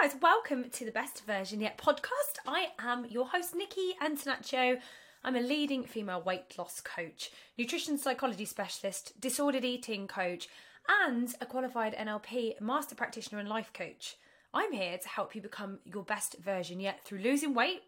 guys, welcome to the Best Version Yet podcast. I am your host, Nikki Antonaccio. I'm a leading female weight loss coach, nutrition psychology specialist, disordered eating coach, and a qualified NLP master practitioner and life coach. I'm here to help you become your best version yet through losing weight,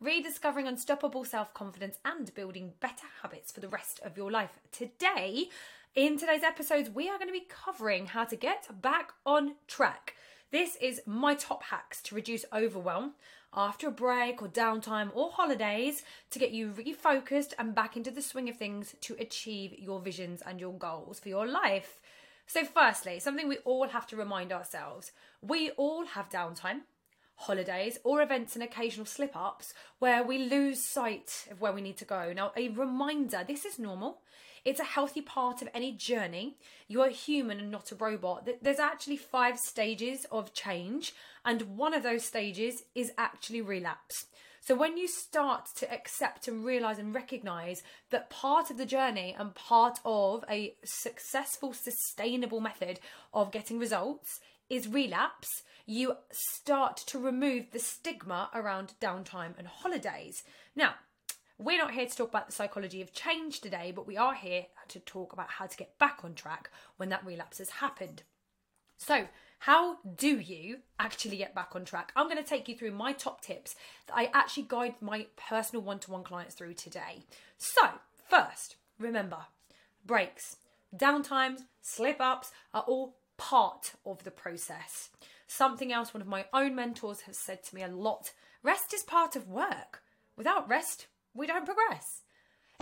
rediscovering unstoppable self confidence, and building better habits for the rest of your life. Today, in today's episodes, we are going to be covering how to get back on track. This is my top hacks to reduce overwhelm after a break or downtime or holidays to get you refocused and back into the swing of things to achieve your visions and your goals for your life. So, firstly, something we all have to remind ourselves we all have downtime, holidays, or events and occasional slip ups where we lose sight of where we need to go. Now, a reminder this is normal. It's a healthy part of any journey. You're a human and not a robot. There's actually five stages of change, and one of those stages is actually relapse. So when you start to accept and realize and recognize that part of the journey and part of a successful, sustainable method of getting results is relapse, you start to remove the stigma around downtime and holidays. Now, we're not here to talk about the psychology of change today, but we are here to talk about how to get back on track when that relapse has happened. So, how do you actually get back on track? I'm going to take you through my top tips that I actually guide my personal one to one clients through today. So, first, remember breaks, downtimes, slip ups are all part of the process. Something else one of my own mentors has said to me a lot rest is part of work. Without rest, we don't progress.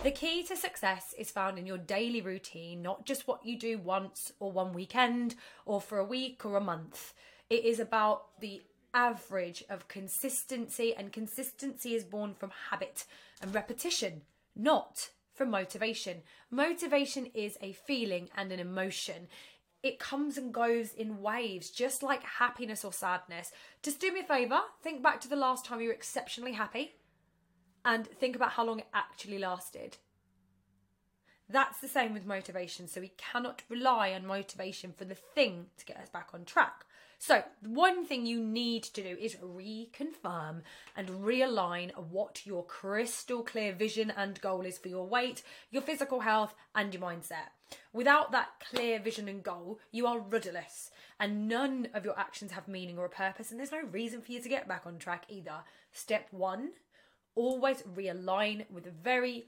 The key to success is found in your daily routine, not just what you do once or one weekend or for a week or a month. It is about the average of consistency, and consistency is born from habit and repetition, not from motivation. Motivation is a feeling and an emotion. It comes and goes in waves, just like happiness or sadness. Just do me a favour, think back to the last time you were exceptionally happy and think about how long it actually lasted. That's the same with motivation. So we cannot rely on motivation for the thing to get us back on track. So, one thing you need to do is reconfirm and realign what your crystal clear vision and goal is for your weight, your physical health, and your mindset. Without that clear vision and goal, you are rudderless, and none of your actions have meaning or a purpose, and there's no reason for you to get back on track either. Step one always realign with a very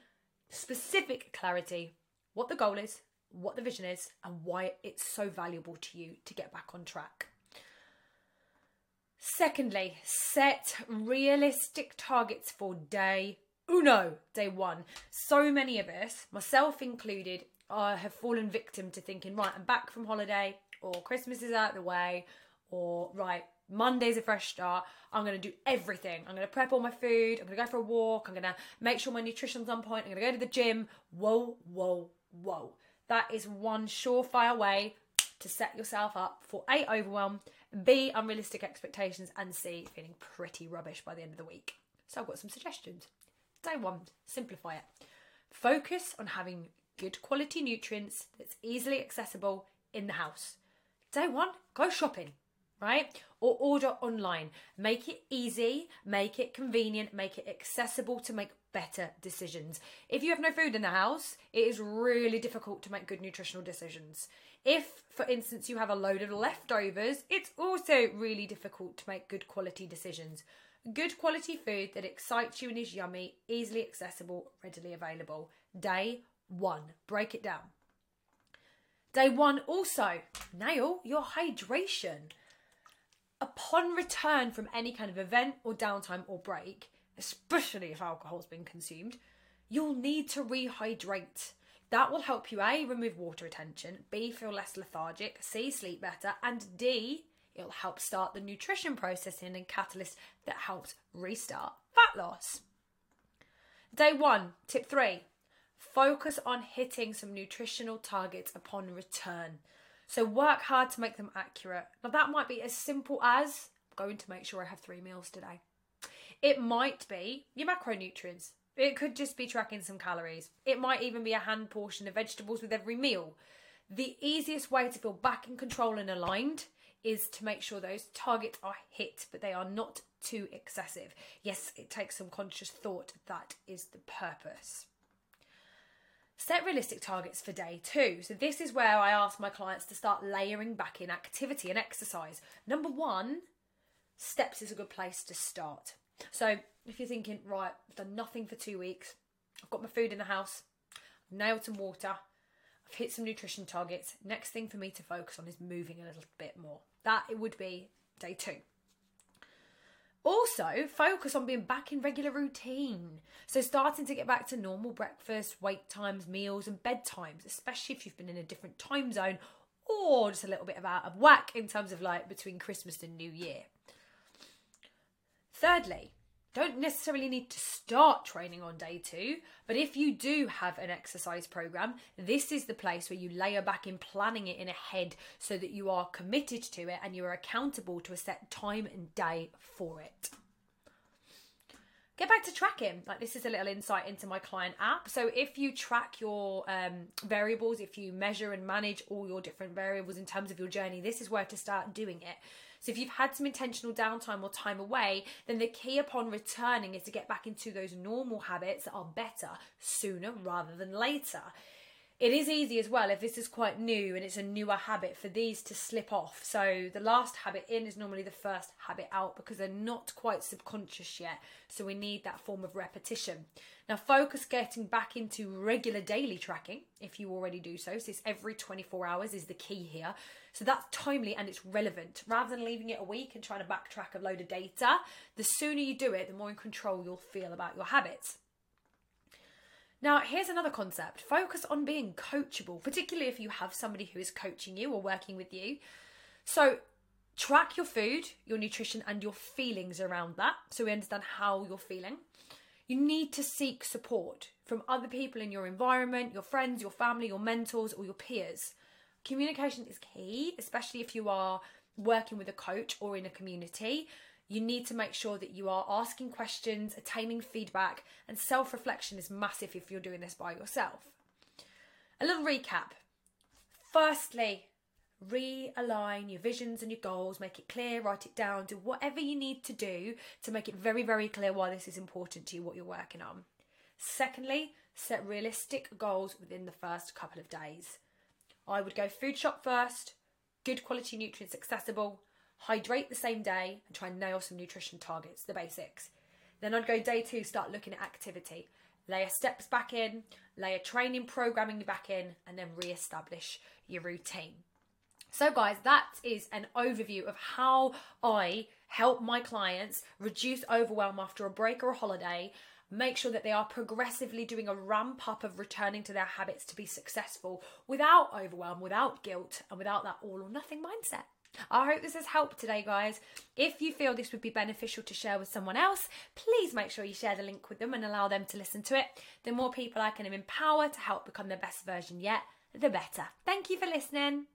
specific clarity what the goal is, what the vision is, and why it's so valuable to you to get back on track. Secondly, set realistic targets for day uno, day one. So many of us, myself included, uh, have fallen victim to thinking, right, I'm back from holiday, or Christmas is out the way, or right, Monday's a fresh start. I'm going to do everything. I'm going to prep all my food. I'm going to go for a walk. I'm going to make sure my nutrition's on point. I'm going to go to the gym. Whoa, whoa, whoa. That is one surefire way to set yourself up for A, overwhelm, B, unrealistic expectations, and C, feeling pretty rubbish by the end of the week. So I've got some suggestions. Day one, simplify it. Focus on having good quality nutrients that's easily accessible in the house. Day one, go shopping right? Or order online. Make it easy, make it convenient, make it accessible to make better decisions. If you have no food in the house, it is really difficult to make good nutritional decisions. If, for instance, you have a load of leftovers, it's also really difficult to make good quality decisions. Good quality food that excites you and is yummy, easily accessible, readily available. Day one. Break it down. Day one also, nail your hydration upon return from any kind of event or downtime or break, especially if alcohol's been consumed, you'll need to rehydrate. That will help you A, remove water retention, B, feel less lethargic, C, sleep better, and D, it'll help start the nutrition processing and catalyst that helps restart fat loss. Day one, tip three focus on hitting some nutritional targets upon return. So work hard to make them accurate. Now, that might be as simple as going to make sure I have three meals today. It might be your macronutrients. It could just be tracking some calories. It might even be a hand portion of vegetables with every meal. The easiest way to feel back in control and aligned is to make sure those targets are hit, but they are not too excessive. Yes, it takes some conscious thought. That is the purpose. Set realistic targets for day two. So, this is where I ask my clients to start layering back in activity and exercise. Number one, steps is a good place to start. So, if you're thinking, right, I've done nothing for two weeks, I've got my food in the house, I've nailed some water, I've hit some nutrition targets, next thing for me to focus on is moving a little bit more. That it would be day two. Also, focus on being back in regular routine. So, starting to get back to normal breakfast, wake times, meals, and bedtimes, especially if you've been in a different time zone or just a little bit of out of whack in terms of like between Christmas and New Year. Thirdly, don't necessarily need to start training on day two, but if you do have an exercise program, this is the place where you layer back in planning it in ahead so that you are committed to it and you are accountable to a set time and day for it. Get back to tracking. Like, this is a little insight into my client app. So, if you track your um, variables, if you measure and manage all your different variables in terms of your journey, this is where to start doing it so if you've had some intentional downtime or time away, then the key upon returning is to get back into those normal habits that are better sooner rather than later. It is easy as well if this is quite new and it's a newer habit for these to slip off. So the last habit in is normally the first habit out because they're not quite subconscious yet. So we need that form of repetition. Now, focus getting back into regular daily tracking if you already do so. So, it's every 24 hours is the key here. So, that's timely and it's relevant. Rather than leaving it a week and trying to backtrack a load of data, the sooner you do it, the more in control you'll feel about your habits. Now, here's another concept focus on being coachable, particularly if you have somebody who is coaching you or working with you. So, track your food, your nutrition, and your feelings around that so we understand how you're feeling. You need to seek support from other people in your environment, your friends, your family, your mentors, or your peers. Communication is key, especially if you are working with a coach or in a community. You need to make sure that you are asking questions, attaining feedback, and self reflection is massive if you're doing this by yourself. A little recap. Firstly, realign your visions and your goals, make it clear, write it down, do whatever you need to do to make it very, very clear why this is important to you, what you're working on. Secondly, set realistic goals within the first couple of days. I would go food shop first, good quality nutrients accessible, hydrate the same day, and try and nail some nutrition targets, the basics. Then I'd go day two, start looking at activity. Layer steps back in, layer training programming back in, and then re establish your routine. So, guys, that is an overview of how I help my clients reduce overwhelm after a break or a holiday, make sure that they are progressively doing a ramp up of returning to their habits to be successful without overwhelm, without guilt, and without that all or nothing mindset. I hope this has helped today, guys. If you feel this would be beneficial to share with someone else, please make sure you share the link with them and allow them to listen to it. The more people I can empower to help become their best version yet, the better. Thank you for listening.